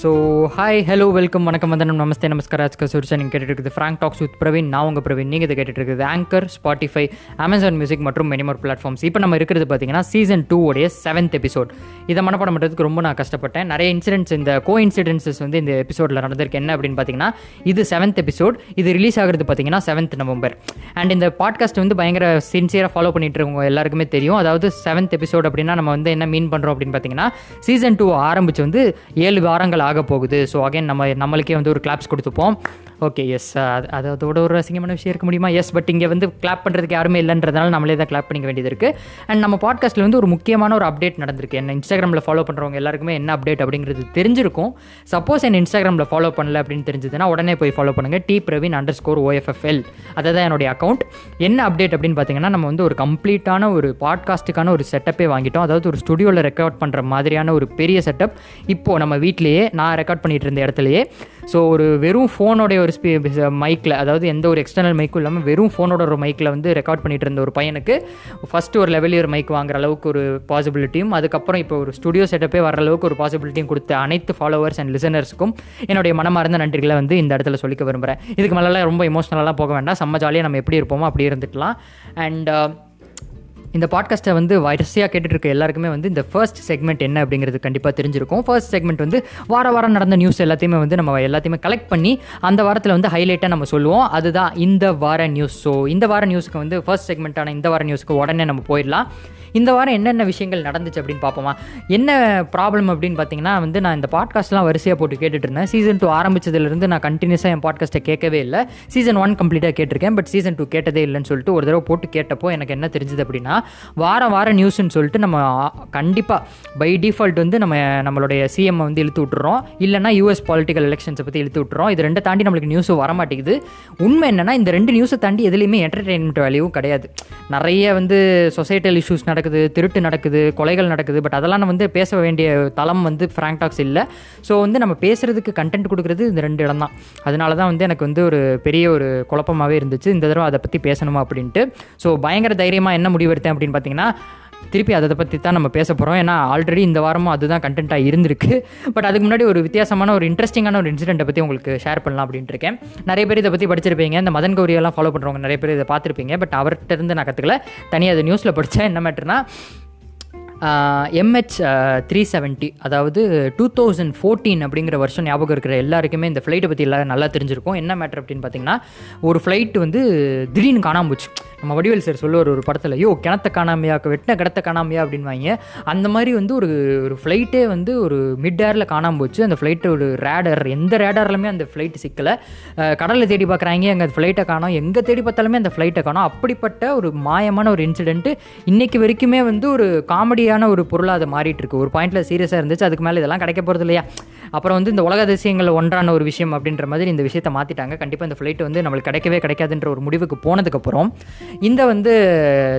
So hi hello welcome வணக்கம் வந்தனம் நமஸ்தே நமஸ்கார் ஆஜ்கா சுரிச்சா நீங்கள் கேட்டுட்டு இருக்குது ஃப்ராங்க் டாக்ஸ் வித் பிரவீன் நான் உங்கள் பிரவீன் நீங்கள் இதை கேட்டுட்டு இருக்குது ஆங்கர் ஸ்பாட்டிஃபை அமேசான் மியூசிக் மற்றும் மெனிமோர் பிளாட்ஃபார்ம்ஸ் இப்போ நம்ம இருக்கிறது பார்த்தீங்கன்னா சீசன் டூ உடைய செவன்த் எபிசோட் இதை மனப்பாடம் பண்ணுறதுக்கு ரொம்ப நான் கஷ்டப்பட்டேன். நிறைய இன்சிடென்ட்ஸ் இந்த கோ இன்சிடென்சஸ் வந்து இந்த எபிசோடில் நடந்திருக்கு. என்ன அப்படின்னு பார்த்தீங்கன்னா இது செவன்த் எபிசோட் இது ரிலீஸ் ஆகிறது பார்த்தீங்கன்னா செவன்த் நவம்பர் அண்ட் இந்த பாட்காஸ்ட் வந்து பயங்கர சின்சியராக ஃபாலோ பண்ணிட்டு இருக்கவங்க எல்லாருக்குமே தெரியும். அதாவது செவன்த் எபிசோட் அப்படின்னா நம்ம வந்து என்ன மீன் பண்ணுறோம் அப்படின்னு பார்த்தீங்கன்னா சீசன் டூ ஆரம்பிச்சு வந்து ஏழு வாரங்கள் ஆக போகுது ஸோ அகைன் நம்ம நம்மளுக்கே வந்து ஒரு கிளாப்ஸ் கொடுத்துப்போம். ஓகே எஸ் uh, அது அதோட ஒரு அசிங்கமான விஷயம் இருக்க முடியுமா? எஸ் பட் இங்கே வந்து கிளாப் பண்ணுறதுக்கு யாருமே இல்லைன்றதுனால நம்மளே தான் கிளாப் பண்ணிக்க வேண்டியது இருக்குது அண்ட் நம்ம பாட்காஸ்ட்டில் வந்து ஒரு முக்கியமான ஒரு அப்டேட் நடந்திருக்கு. என்ன இன்ஸ்டாகிராமில் ஃபாலோ பண்ணுறவங்க எல்லாருக்குமே என்ன அப்டேட் அப்படிங்கிறது தெரிஞ்சிருக்கும். சப்போஸ் என்ன இன்ஸ்டாகிராமில் ஃபாலோ பண்ணல அப்படின்னு தெரிஞ்சதுன்னா உடனே போய் ஃபாலோ பண்ணுங்கள் D Praveen underscore O F F L அதை தான் என்னுடைய அக்கௌண்ட் என்ன அப்டேட் அப்படின்னு பார்த்தீங்கன்னா நம்ம வந்து ஒரு கம்ப்ளீட்டான ஒரு பாட்காஸ்ட்டுக்கான ஒரு செட்டப்பே வாங்கிட்டோம். அதாவது ஒரு ஸ்டுடியோவில் ரெக்கார்ட் பண்ணுற மாதிரியான ஒரு பெரிய செட்டப் இப்போது நம்ம வீட்லேயே நான் ரெக்கார்ட் பண்ணிகிட்டு இருந்த இடத்துலையே. ஸோ ஒரு வெறும் ஃபோனோடைய ஒரு ஸ்பீ மைக்கில் அதாவது எந்த ஒரு எக்ஸ்டர்னல் மைக்கும் இல்லாமல் வெறும் ஃபோனோட ஒரு மைக்கில் வந்து ரெக்கார்ட் பண்ணிகிட்டு இருந்த ஒரு பையனுக்கு ஃபஸ்ட்டு ஒரு லெவலில் ஒரு மைக் வாங்குற அளவுக்கு ஒரு பாசிபிலிட்டியும் அதுக்கப்புறம் இப்போ ஒரு ஸ்டுடியோ செட்டப்பே வர அளவுக்கு ஒரு பாசிபிலிட்டியும் கொடுத்த அனைத்து ஃபாலோவர்ஸ் அண்ட் லிசனர்ஸுக்கும் என்னுடைய மனமார்ந்த நன்றிகளை வந்து இந்த இடத்துல சொல்லிக்க விரும்புகிறேன் இதுக்கு மேலே ரொம்ப இமோஷனலாக போக வேண்டாம். செம்ம ஜாலியாக நம்ம எப்படி இருப்போமோ அப்படி இருந்துக்கலாம். அண்ட் இந்த பாட்காஸ்ட்டை வந்து வரிசையாக கேட்டுட்டு இருக்க எல்லாருக்குமே வந்து இந்த ஃபர்ஸ்ட் செக்மெண்ட் என்ன அப்படிங்கிறது கண்டிப்பாக தெரிஞ்சிருக்கும். ஃபர்ஸ்ட் செக்மெண்ட் வந்து வார வாரம் நடந்த நியூஸ் எல்லாத்தையுமே வந்து நம்ம எல்லாத்தையுமே கலெக்ட் பண்ணி அந்த வாரத்தில் வந்து ஹைலைட்டாக நம்ம சொல்லுவோம். அதுதான் இந்த வார நியூஸ் ஸோ இந்த வார நியூஸுக்கு வந்து ஃபர்ஸ்ட் செக்மெண்ட்டான இந்த வார நியூஸுக்கு உடனே நம்ம போயிடலாம். இந்த வாரம் என்னென்ன விஷயங்கள் நடந்துச்சு அப்படின்னு பார்ப்போமா. என்ன ப்ராப்ளம் அப்படின்னு பார்த்தீங்கன்னா வந்து நான் இந்த பாட்காஸ்ட்லாம் வரிசையாக போட்டு கேட்டுட்டு இருந்தேன் சீசன் டூ ஆரம்பிச்சதுலேருந்து நான் கண்டினியூஸாக என் பாட்காஸ்ட்டை கேட்கவே இல்லை. சீசன் ஒன் கம்ப்ளீட்டாக கேட்டிருக்கேன். பட் சீசன் டூ கேட்டதே இல்லைன்னு சொல்லிட்டு ஒரு தடவை போட்டு கேட்டப்போ எனக்கு என்ன தெரிஞ்சது அப்படின்னா வாரம் வாரம் நியூஸ்ன்னு சொல்லிட்டு நம்ம கண்டிப்பாக பை டிஃபால்ட் வந்து நம்ம நம்மளுடைய சிஎம் வந்து இழுத்து விட்டுறோம். இல்லைனா யூஎஸ் பாலிட்டிக்கல் எலெக்ஷன்ஸை பற்றி இழுத்து விட்டுறோம். இது ரெண்டை தாண்டி நம்மளுக்கு நியூஸும் வரமாட்டேங்குது உண்மை என்னென்னா இந்த ரெண்டு நியூஸை தாண்டி எதுலேயுமே என்டர்டெயின்மெண்ட் வேல்யூவும் கிடையாது. நிறைய வந்து சொசைட்டல் இஷ்யூஸ் நடக்குது திருட்டு நடக்குது கொலைகள் நடக்குது பட் அதெல்லாம் நம்ம வந்து பேச வேண்டிய தளம் வந்து ஃப்ராங்க் டாக்ஸ் இல்லை. ஸோ வந்து நம்ம பேசுகிறதுக்கு கண்டென்ட் கொடுக்குறது இந்த ரெண்டு இடம் தான். அதனால தான் வந்து எனக்கு வந்து ஒரு பெரிய ஒரு குழப்பமாகவே இருந்துச்சு. இந்த தடவை அதை பற்றி பேசணுமா அப்படின்ட்டு. ஸோ பயங்கர தைரியமாக என்ன முடிவெடுத்தேன் அப்படின்னு பார்த்தீங்கன்னா திருப்பி அதை பற்றி தான் நம்ம பேச போகிறோம் ஏன்னா ஆல்ரெடி இந்த வாரமும் அதுதான் கண்டென்ட்டாக இருந்திருக்கு. பட் அதுக்கு முன்னாடி ஒரு வித்தியாசமான ஒரு இன்ட்ரெஸ்டிங்கான ஒரு இன்சிடென்ட்டை பற்றி உங்களுக்கு ஷேர் பண்ணலாம் அப்படின்ட்டு இருக்கேன். நிறைய பேர் இதை பற்றி படிச்சிருப்பீங்க. இந்த மதன் கௌரியெல்லாம் ஃபாலோ பண்ணுறவங்க நிறைய பேர் இதை பார்த்துருப்பீங்க. பட் அவர்கிட்ட இருந்து நான் கற்றுக்கல தனியாக அதை நியூஸில் படித்தேன் என்ன மேட்டர்னா எம்ஹெச் த்ரீ செவன்ட்டி அதாவது டூ தௌசண்ட் ஃபோர்டீன் அப்படிங்கிற வருஷம் ஞாபகம் இருக்கிற எல்லாருக்குமே இந்த ஃப்ளைட்டை பற்றி எல்லாரும் நல்லா தெரிஞ்சிருக்கும். என்ன மேட்ரு அப்படின்னு பார்த்தீங்கன்னா ஒரு ஃப்ளைட் வந்து திடீர்னு காணாமல் போச்சு. நம்ம வடிவேல் சார் சொல்லுவார் ஒரு படத்தில் ஐயோ கிணத்த காணாமையாக்க வெட்டின கிணத்த காணாமையா? அப்படின்வாங்க அந்த மாதிரி வந்து ஒரு ஒரு ஃப்ளைட்டே வந்து ஒரு மிட் ஏரில் காணாமல் போச்சு. அந்த ஃப்ளைட்டு ஒரு ரேடர் எந்த ரேடர்லையுமே அந்த ஃப்ளைட் சிக்கலை. கடலில் தேடி பார்க்குறாங்க எங்கள் ஃப்ளைட்டை காணோம். எங்கே தேடி பார்த்தாலுமே அந்த ஃப்ளைட்டை காணும். அப்படிப்பட்ட ஒரு மாயமான ஒரு இன்சிடென்ட்டு இன்றைக்கி வரைக்குமே வந்து ஒரு காமெடியான ஒரு பொருளாக அதை மாறிட்டு இருக்கு. ஒரு பாயிண்டில் சீரியஸாக இருந்துச்சு அதுக்கு மேலே இதெல்லாம் கிடைக்க போகிறது இல்லையா அப்புறம் வந்து இந்த உலக அதிசயங்களில் ஒன்றான ஒரு விஷயம் அப்படின்ற மாதிரி இந்த விஷயத்தை மாற்றிட்டாங்க கண்டிப்பாக இந்த ஃப்ளைட் வந்து நம்மளுக்கு கிடைக்கவே கிடைக்காதுன்ற ஒரு முடிவுக்கு போனதுக்கப்புறம் இந்த வந்து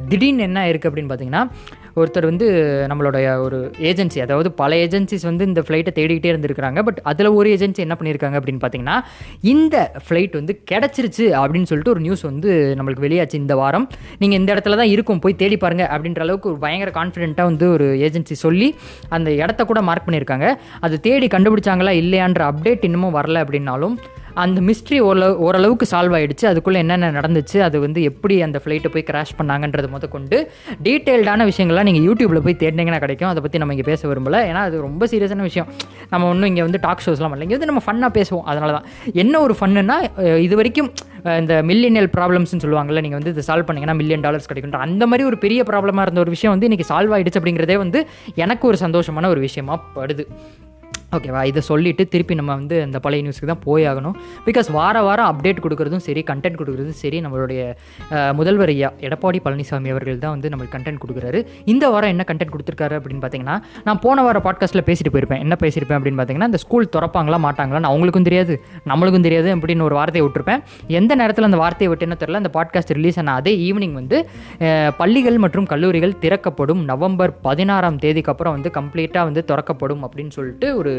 திடீர்னு என்ன இருக்குது அப்படின்னு பார்த்தீங்கன்னா ஒருத்தர் வந்து நம்மளுடைய ஒரு ஏஜென்சி அதாவது பல ஏஜென்சிஸ் வந்து இந்த ஃப்ளைட்டை தேடிக்கிட்டே இருந்திருக்காங்க பட் அதில் ஒரு ஏஜென்சி என்ன பண்ணியிருக்காங்க அப்படின்னு பார்த்தீங்கன்னா இந்த ஃப்ளைட் வந்து கிடச்சிருச்சு அப்படின்னு சொல்லிட்டு ஒரு நியூஸ் வந்து நம்மளுக்கு வெளியாச்சு இந்த வாரம். நீங்கள் இந்த இடத்துல தான் இருக்கும் போய் தேடி பாருங்க அப்படின்ற அளவுக்கு ஒரு பயங்கர கான்ஃபிடென்ட்டாக வந்து ஒரு ஏஜென்சி சொல்லி அந்த இடத்த கூட மார்க் பண்ணியிருக்காங்க அது தேடி கண்டுபிடிச்சாங்களா இல்லையான்ற அப்டேட் இன்னமும் வரல அப்படின்னாலும் அந்த மிஸ்ட்ரி ஓரளவு ஓரளவுக்கு சால்வ் ஆகிடுச்சு அதுக்குள்ளே என்னென்ன நடந்துச்சு அது வந்து எப்படி அந்த ஃப்ளைட்டை போய் கிராஷ் பண்ணாங்கன்றது முத கொண்டு டீட்டெயில்டான விஷயங்கள்லாம் நீங்கள் யூடியூப்பில் போய் தேடினீங்கன்னா கிடைக்கும். அதை பற்றி நம்ம இங்கே பேச விரும்பல. ஏன்னா அது ரொம்ப சீரியஸான விஷயம். நம்ம ஒன்றும் இங்கே வந்து டாக் ஷோஸ்லாம் பண்ணல இங்கே வந்து நம்ம ஃபன்னாக பேசுவோம். அதனால தான் என்ன ஒரு ஃபன்னுன்னா இது வரைக்கும் இந்த மில்லியனியல் ப்ராப்ளம்ஸ்னு சொல்லுவாங்கல்ல நீங்கள் வந்து இதை சால்வ் பண்ணிங்கன்னா மில்லியன் டாலர்ஸ் கிடைக்கும் அந்த மாதிரி ஒரு பெரிய ப்ராப்ளமாக இருந்த ஒரு விஷயம் வந்து இன்றைக்கி சால்வ் ஆகிடுச்சு அப்படிங்கிறதே வந்து எனக்கு ஒரு சந்தோஷமான ஒரு விஷயமா படுது. ஓகேவா? இதை சொல்லிவிட்டு திருப்பி நம்ம வந்து அந்த பழைய நியூஸுக்கு தான் போய் ஆகணும். பிகாஸ் வார வாரம் அப்டேட் கொடுக்குறதும் சரி கண்டென்ட் கொடுக்குறதும் சரி நம்மளுடைய முதல்வர் ஐயா எடப்பாடி பழனிசாமி அவர்கள் தான் வந்து நம்மளுக்கு கண்டென்ட் கொடுக்குறாரு. இந்த வாரம் என்ன கண்டென்ட் கொடுத்துருக்காரு அப்படின்னு பார்த்தீங்கன்னா நான் போன வாரம் பாட்காஸ்ட்டில் பேசிட்டு போயிருப்பேன். என்ன பேசியிருப்பேன் அப்படின்னு பார்த்தீங்கன்னா இந்த ஸ்கூல் திறப்பாங்களா மாட்டாங்களான்னு அவங்களுக்கும் தெரியாது நம்மளுக்கும் தெரியாது அப்படின்னு ஒரு வார்த்தையை விட்டுருப்பேன். எந்த நேரத்தில் அந்த வார்த்தையை விட்டுன்னு தெரில அந்த பாட்காஸ்ட் ரிலீஸ் ஆன அதே ஈவினிங் வந்து பள்ளிகள் மற்றும் கல்லூரிகள் திறக்கப்படும் நவம்பர் பதினாறாம் தேதிக்கு அப்புறம் வந்து கம்ப்ளீட்டாக வந்து திறக்கப்படும் அப்படின்னு சொல்லிட்டு ஒரு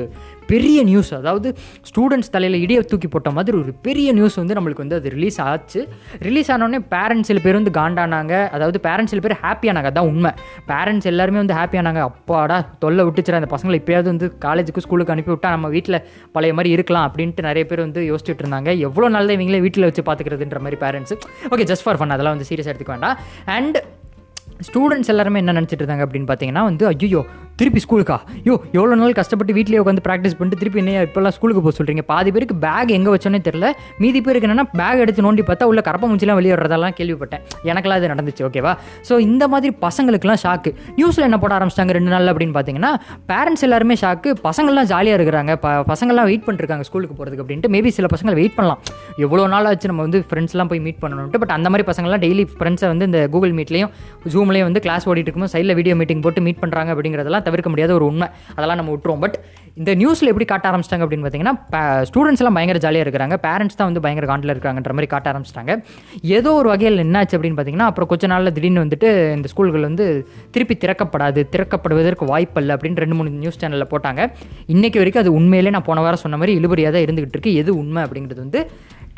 பெரிய நியூஸ் அதாவது ஸ்டூடெண்ட்ஸ் தலையில் இடியை தூக்கி போட்ட மாதிரி ஒரு பெரிய நியூஸ் வந்து நம்மளுக்கு வந்து அது ரிலீஸ் ஆச்சு. ரிலீஸ் ஆனோடனே பேரண்ட்ஸ் சில பேர் வந்து காண்டானாங்க அதாவது பேரண்ட்ஸ் சில பேர் ஹாப்பியானாங்க அதான் உண்மை. பேரண்ட்ஸ் எல்லாருமே வந்து ஹாப்பியானாங்க அப்பாடா தொல்லை விட்டுச்சிட அந்த பசங்களை இப்போயாவது வந்து காலேஜுக்கு ஸ்கூலுக்கு அனுப்பி விட்டா நம்ம வீட்டில் பழைய மாதிரி இருக்கலாம் அப்படின்ட்டு நிறைய பேர் வந்து யோசிச்சுட்டு இருந்தாங்க. எவ்வளோ நாள் தான் இவங்களே வீட்டில் வச்சு பார்த்துக்கிறதுன்ற மாதிரி parents okay just for fun அதெல்லாம் வந்து சீரியஸ் எடுத்துக்க வேண்டாம். அண்ட் ஸ்டூடெண்ட்ஸ் எல்லாருமே என்ன நினச்சிட்டு இருந்தாங்க அப்படின்னு பார்த்தீங்கன்னா வந்து ஐயோ திருப்பி ஸ்கூலுக்கா? ஐயோ எவ்வளோ நாள் கஷ்டப்பட்டு வீட்லேயே உட்காந்து ப்ராக்டிஸ் பண்ணிட்டு திருப்பி என்ன இப்போல்லாம் ஸ்கூலுக்கு போக சொல்கிறீங்க பாதி பேருக்கு பேக் எங்கே வச்சோன்னே தெரில மீதி பேருக்கு என்னென்னா பேக் எடுத்து நோண்டி பார்த்தா உள்ள கரப்ப மூச்சிலாம் வெளியே வர்றதெல்லாம் கேள்விப்பட்டேன். எனக்கெல்லாம் இது நடந்துச்சு ஓகேவா ஸோ இந்த மாதிரி பசங்களுக்குலாம் ஷாக்கு நியூஸில் என்ன போட ஆரம்பிச்சிட்டாங்க ரெண்டு நாள் அப்படின்னு பார்த்தீங்கன்னா பேரண்ட்ஸ் எல்லாருமே ஷாக்கு பசங்கள்லாம் ஜாலியாக இருக்கிறாங்க. ப பசங்கள்லாம் வெயிட் பண்ணிருக்காங்க ஸ்கூலுக்கு போகிறதுக்கு அப்படின்ட்டு. மேபி சில பசங்களை வெயிட் பண்ணலாம். எவ்வளோ நாள் ஆச்சு நம்ம வந்து ஃப்ரெண்ட்ஸ்லாம் போய் மீட் பண்ணணும்ட்டு பட் அந்த மாதிரி பசங்கள்லாம் டெய்லி ஃப்ரெண்ட்ஸை வந்து இந்த கூகுள் மீட்லேயும் ரூம்லேயே வந்து கிளாஸ் ஓடிட்டு இருக்கும்போது சைடில் வீடியோ மீட்டிங் போட்டு மீட் பண்ணுறாங்க அப்படிங்கிறதெல்லாம் தவிர்க்க முடியாத ஒரு உண்மை. அதெல்லாம் நம்ம விட்டுருவோம். பட் இந்த நியூஸில் எப்படி காட்ட ஆரம்பிச்சிட்டாங்க அப்படின்னு பார்த்தீங்கன்னா ஸ்டூடெண்ட்ஸ் எல்லாம் பயங்கர ஜாலியாக இருக்கிறாங்க. பேரண்ட்ஸ் தான் வந்து பயங்கர காண்டில் இருக்காங்கன்ற மாதிரி காட்ட ஆரம்பிச்சிட்டாங்க. ஏதோ ஒரு வகையில் என்னாச்சு அப்படின்னு பார்த்தீங்கன்னா அப்புறம் கொஞ்ச நாளில் திடீர்னு வந்துட்டு இந்த ஸ்கூல்கள் வந்து திருப்பி திறக்கப்படாது திறக்கப்படுவதற்கு வாய்ப்பில்லை அப்படின்னு ரெண்டு மூணு நியூஸ் சேனலில் போட்டாங்க. இன்னைக்கு வரைக்கும் அது உண்மையிலே நான் போன வாரம் சொன்ன மாதிரி இழுபறியாக தான் இருந்துகிட்டு இருக்கு. எது உண்மை அப்படிங்கிறது வந்து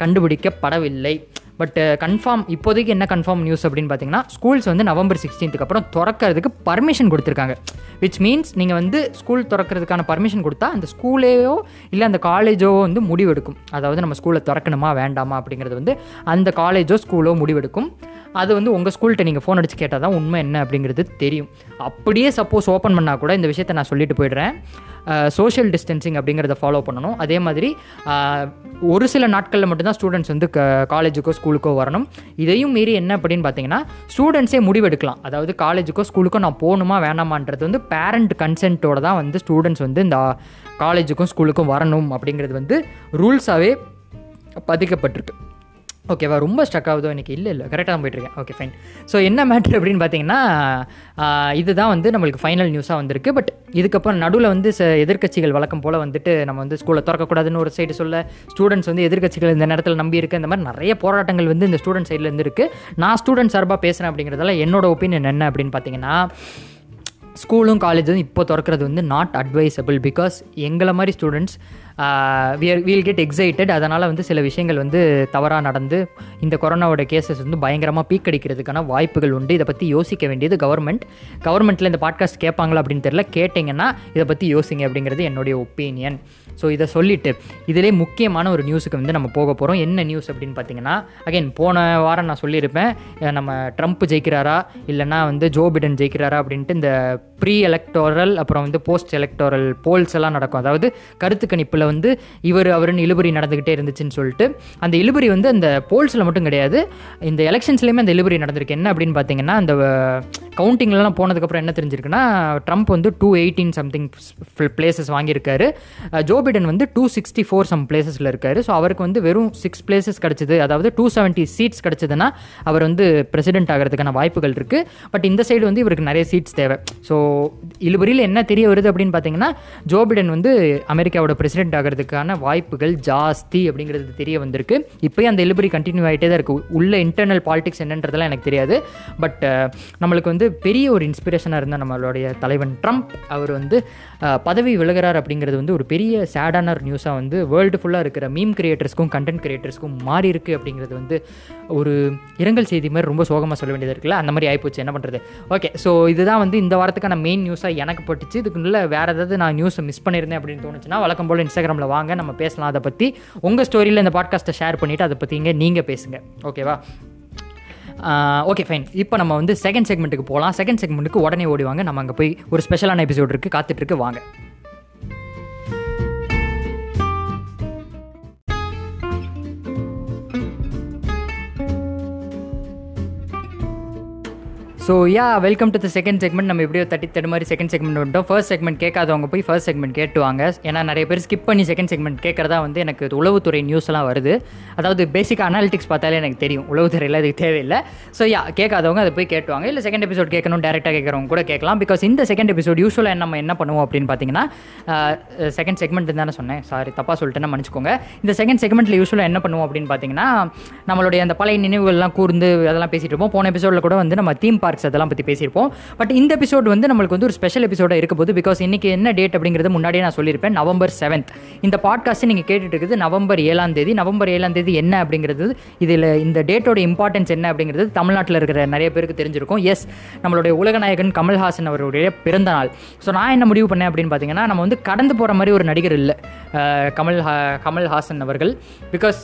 கண்டுபிடிக்கப்படவில்லை. பட் கன்ஃபார்ம் uh, இப்போதைக்கு என்ன கன்ஃபார்ம் நியூஸ் அப்படின்னு பார்த்தீங்கன்னா ஸ்கூல்ஸ் வந்து நவம்பர் சிக்ஸ்டீன்த்துக்கு அப்புறம் திறக்கிறதுக்கு பர்மிஷன் கொடுத்துருக்காங்க. விச் மீன்ஸ் நீங்கள் வந்து ஸ்கூல் திறக்கிறதுக்கான பர்மிஷன் கொடுத்தா அந்த ஸ்கூலேயோ இல்லை அந்த காலேஜோ வந்து முடிவெடுக்கும். அதாவது நம்ம ஸ்கூலை திறக்கணுமா வேண்டாமா அப்படிங்கிறது வந்து அந்த காலேஜோ ஸ்கூலோ முடிவெடுக்கும். அது வந்து உங்கள் ஸ்கூல்கிட்ட நீங்கள் ஃபோன் அடித்து கேட்டால் தான் உண்மை என்ன அப்படிங்கிறது தெரியும். அப்படியே சப்போஸ் ஓப்பன் பண்ணால் கூட இந்த விஷயத்தை நான் சொல்லிட்டு போயிடுறேன். சோஷியல் டிஸ்டன்சிங் அப்படிங்கிறத ஃபாலோ பண்ணணும். அதே மாதிரி ஒரு சில நாட்களில் மட்டும்தான் ஸ்டூடெண்ட்ஸ் வந்து க காலேஜுக்கோ ஸ்கூலுக்கோ வரணும். இதையும் மீறி என்ன அப்படின்னு பார்த்தீங்கன்னா ஸ்டூடெண்ட்ஸே முடிவெடுக்கலாம். அதாவது காலேஜுக்கோ ஸ்கூலுக்கோ நான் போகணுமா வேணாமான்றது வந்து பேரண்ட் கன்சென்ட்டோட தான் வந்து ஸ்டூடெண்ட்ஸ் வந்து இந்த காலேஜுக்கும் ஸ்கூலுக்கும் வரணும் அப்படிங்கிறது வந்து ரூல்ஸாகவே பதிக்கப்பட்டிருக்கு. ஓகேவா ரொம்ப ஸ்டக் ஆகுதோ? எனக்கு இல்லை இல்லை. கரெக்டாக தான் போயிட்டுருக்கேன். ஓகே ஃபைன் ஸோ என்ன மேட்ரு அப்படின்னு பார்த்தீங்கன்னா இதுதான் வந்து நம்மளுக்கு ஃபைனல் நியூஸாக வந்திருக்கு. பட் இதுக்கப்புறம் நடுவில் வந்து ச எதிர்க்கட்சிகள் வழக்கம் போல் வந்துட்டு நம்ம வந்து ஸ்கூலை திறக்கக்கூடாதுன்னு ஒரு சைடு சொல்ல ஸ்டூடெண்ட்ஸ் வந்து எதிர்க்கட்சிகள் இந்த நேரத்தில் நம்பி இருக்குது இந்த மாதிரி நிறைய போராட்டங்கள் வந்து இந்த ஸ்டூடெண்ட் சைட்லேருந்து இருக்குது நான் ஸ்டூடெண்ட் சார்பாக பேசுகிறேன் அப்படிங்கிறதால என்னோட ஒப்பீனியன் என்ன அப்படின்னு பார்த்தீங்கன்னா ஸ்கூலும் காலேஜும் இப்போ திறக்கிறது வந்து நாட் அட்வைசபிள் பிகாஸ் எங்களை மாதிரி ஸ்டூடெண்ட்ஸ் வீல் கெட் எக்ஸைட்டட் அதனால் வந்து சில விஷயங்கள் வந்து தவறாக நடந்து இந்த கொரோனாவோட கேசஸ் வந்து பயங்கரமாக பீக் அடிக்கிறதுக்கான வாய்ப்புகள் உண்டு. இதை பற்றி யோசிக்க வேண்டியது கவர்மெண்ட் கவர்மெண்ட்டில் இந்த பாட்காஸ்ட் கேட்பாங்களா அப்படின்னு தெரியல. கேட்டிங்கன்னா இதை பற்றி யோசிங்க அப்படிங்கிறது என்னுடைய ஒப்பீனியன் ஸோ இதை சொல்லிட்டு இதிலே முக்கியமான ஒரு நியூஸுக்கு வந்து நம்ம போக போகிறோம் என்ன நியூஸ் அப்படின்னு பார்த்தீங்கன்னா அகைன் போன வாரம் நான் சொல்லியிருப்பேன் நம்ம ட்ரம்ப் ஜெயிக்கிறாரா இல்லைன்னா வந்து ஜோ பிடன் ஜெயிக்கிறாரா அப்படின்ட்டு இந்த ப்ரீ எலக்டோரல் அப்புறம் வந்து போஸ்ட் எலக்டோரல் போல்ஸ் எல்லாம் நடக்கும். அதாவது கருத்து கணிப்பில் வந்து இவர் அவருன்னு இழுபறி நடந்துக்கிட்டே இருந்துச்சுன்னு சொல்லிட்டு அந்த இழுபறி வந்து அந்த போல்ஸில் மட்டும் கிடையாது. இந்த எலெக்ஷன்ஸ்லேயுமே அந்த இழுபறி நடந்திருக்கு. என்ன அப்படின்னு பார்த்தீங்கன்னா அந்த கவுண்டிங்லலாம் போனதுக்கப்புறம் என்ன தெரிஞ்சிருக்குன்னா ட்ரம்ப் வந்து டூ எயிட்டீன் சம்திங் பிளேசஸ் வாங்கியிருக்காரு. ஜோ பிடன் வந்து டூ சிக்ஸ்டி ஃபோர் சம் பிளேசஸில் இருக்காரு. ஸோ அவருக்கு வந்து வெறும் சிக்ஸ் பிளேசஸ் கிடச்சிது. அதாவது டூ செவன்ட்டி சீட்ஸ் கிடச்சதுன்னா அவர் வந்து பிரசிடென்ட் ஆகிறதுக்கான வாய்ப்புகள் இருக்குது பட் இந்த சைடு வந்து இவருக்கு நிறைய சீட்ஸ் தேவை. ஸோ இழுபறியில் என்ன தெரிய வருது அப்படின்னு பார்த்தீங்கன்னா ஜோ பிடன் வந்து அமெரிக்காவோட பிரசிடென்ட் ஆகிறதுக்கான வாய்ப்புகள் ஜாஸ்தி அப்படிங்கிறது தெரிய வந்திருக்கு. இப்போயே அந்த இழுபறி கண்டினியூ ஆகிட்டே தான் இருக்குது உள்ள இன்டர்னல் பாலிடிக்ஸ் என்னன்றதெல்லாம் எனக்கு தெரியாது. பட் நம்மளுக்கு வந்து பெரிய ஒரு இன்ஸ்பிரேஷனாக இருந்த நம்மளுடைய தலைவன் ட்ரம்ப் அவர் வந்து பதவி விலகிறார் அப்படிங்கிறது வந்து ஒரு பெரிய சேடான ஒரு நியூஸாக வந்து வேர்ல்டு ஃபுல்லாக இருக்கிற மீம் கிரியேட்டர்ஸ்க்கும் கண்டென்ட் கிரியேட்டர்ஸ்க்கும் மாறி இருக்கு அப்படிங்கிறது வந்து ஒரு இரங்கல் செய்தி மாதிரி ரொம்ப சோகமாக சொல்ல வேண்டியது இருக்குல்ல? அந்த மாதிரி ஆகிப்போச்சு என்ன பண்ணுறது ஓகே ஸோ இதுதான் வந்து இந்த வாரத்துக்கான மெயின் நியூஸாக எனக்கு பட்டுச்சு. இதுக்குள்ள வேறு ஏதாவது நான் நியூஸை மிஸ் பண்ணியிருந்தேன் அப்படின்னு தோணுச்சுன்னா வழக்கம் போல் இன்ஸ்டாகிராமில் வாங்க. நம்ம பேசலாம். அதை பற்றி உங்கள் ஸ்டோரியில் இந்த பாட்காஸ்ட்டை ஷேர் பண்ணிவிட்டு அதை பற்றிங்க நீங்கள் பேசுங்க. ஓகேவா ஓகே ஃபைன் இப்போ நம்ம வந்து செகண்ட் செக்மெண்ட்டுக்கு போகலாம் செகண்ட் செக்மெண்ட்டுக்கு உடனே ஓடிவாங்க நம்ம அங்கே போய் ஒரு ஸ்பெஷலான எபிசோட் இருக்குது காத்துட்ருக்கு வாங்க. So ya welcome to the second segment நம்ம எப்படியோ தட்டி தடு மாதிரி செகண்ட் செக்மெண்ட் வந்துட்டோம். ஃபர்ஸ்ட் செக்மெண்ட் கேட்காதவங்க போய் ஃபர்ஸ்ட் செக்மெண்ட் கேட்டுவாங்க. ஏன்னா நிறைய பேர் ஸ்கிப் பண்ணி செகண்ட் செக்மெண்ட் கேட்குறதா வந்து எனக்கு உளவுத்துறை நியூஸ்லாம் வருது. அதாவது பேசிக் அனாலிட்டிக்ஸ் பார்த்தாலே எனக்கு தெரியும். உளவுத்துறையில் அதுக்கு தேவையில்லை. ஸோ யா கேட்காதவங்க அதை போய் கேட்டுவாங்க. இல்லை செகண்ட் எபிசோட் கேட்கணும் டேரெக்டாக கேட்குறவங்க கூட கேட்கலாம். பிகாஸ் இந்த செகண்ட் எபிசோட் யூஸ்வலாக நம்ம என்ன பண்ணுவோம் அப்படின்னு பார்த்தீங்கன்னா செகண்ட் செக்மெண்ட் தானே சொன்னேன். சாரி தப்பாக சொல்லிட்டேன்னா மன்னிச்சுக்கோங்க. இந்த செகண்ட் செக்மெண்ட்டில் யூஸ்வலாக என்ன பண்ணுவோம் அப்படின்னு பார்த்தீங்கன்னா நம்மளுடைய அந்த பழைய நினைவுகள்லாம் கூர்ந்து அதெல்லாம் பேசிகிட்டு இருப்போம். போன எபிசோடில் கூட வந்து நம்ம தீம் பார்க் மார்க்ஸ் அதெல்லாம் பற்றி பேசியிருப்போம். பட் இந்த எபிசோட் வந்து நம்மளுக்கு வந்து ஒரு ஸ்பெஷல் எபிசோடாக இருக்க போது பிகாஸ் இன்னைக்கு என்ன டேட் அப்படிங்கிறது முன்னாடியே நான் சொல்லியிருப்பேன். நவம்பர் செவன்த் இந்த பாட்காஸ்ட் நீங்கள் கேட்டுட்டு இருக்குது நவம்பர் ஏழாம் தேதி. நவம்பர் ஏழாம் தேதி என்ன அப்படிங்கிறது இதில் இந்த டேட்டோட இம்பார்ட்டன்ஸ் என்ன அப்படிங்கிறது தமிழ்நாட்டில் இருக்கிற நிறைய பேருக்கு தெரிஞ்சிருக்கும். எஸ் நம்மளுடைய உலகநாயகன் கமல்ஹாசன் அவருடைய பிறந்த நாள். ஸோ நான் என்ன முடிவு பண்ணேன் அப்படின்னு பார்த்தீங்கன்னா நம்ம வந்து கடந்து போகிற மாதிரி ஒரு நடிகர் இல்லை. கமல் கமல்ஹாசன் அவர்கள். பிகாஸ்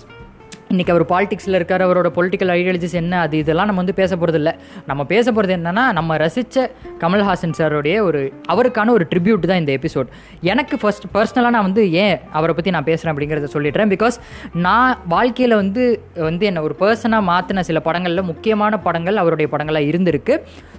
இன்றைக்கி அவர் பாலிடிக்ஸில் இருக்கார் அவரோட பொலிட்டிக்கல் ஐடியாலஜிஸ் என்ன அது இதெல்லாம் நம்ம வந்து பேச போகிறது இல்லை நம்ம பேச போகிறது என்னென்னா நம்ம ரசித்த கமல்ஹாசன் சாருடைய ஒரு அவருக்கான ஒரு ட்ரிபியூட் தான் இந்த எபிசோட் எனக்கு ஃபர்ஸ்ட் பர்சனலாக நான் வந்து ஏன் அவரை பற்றி நான் பேசுகிறேன் அப்படிங்கிறத சொல்லிடுறேன். பிகாஸ் நான் வாழ்க்கையில் வந்து வந்து என்னை ஒரு பர்சனாக மாற்றின சில படங்களில் முக்கியமான படங்கள் அவருடைய படங்களாக இருந்திருக்கு.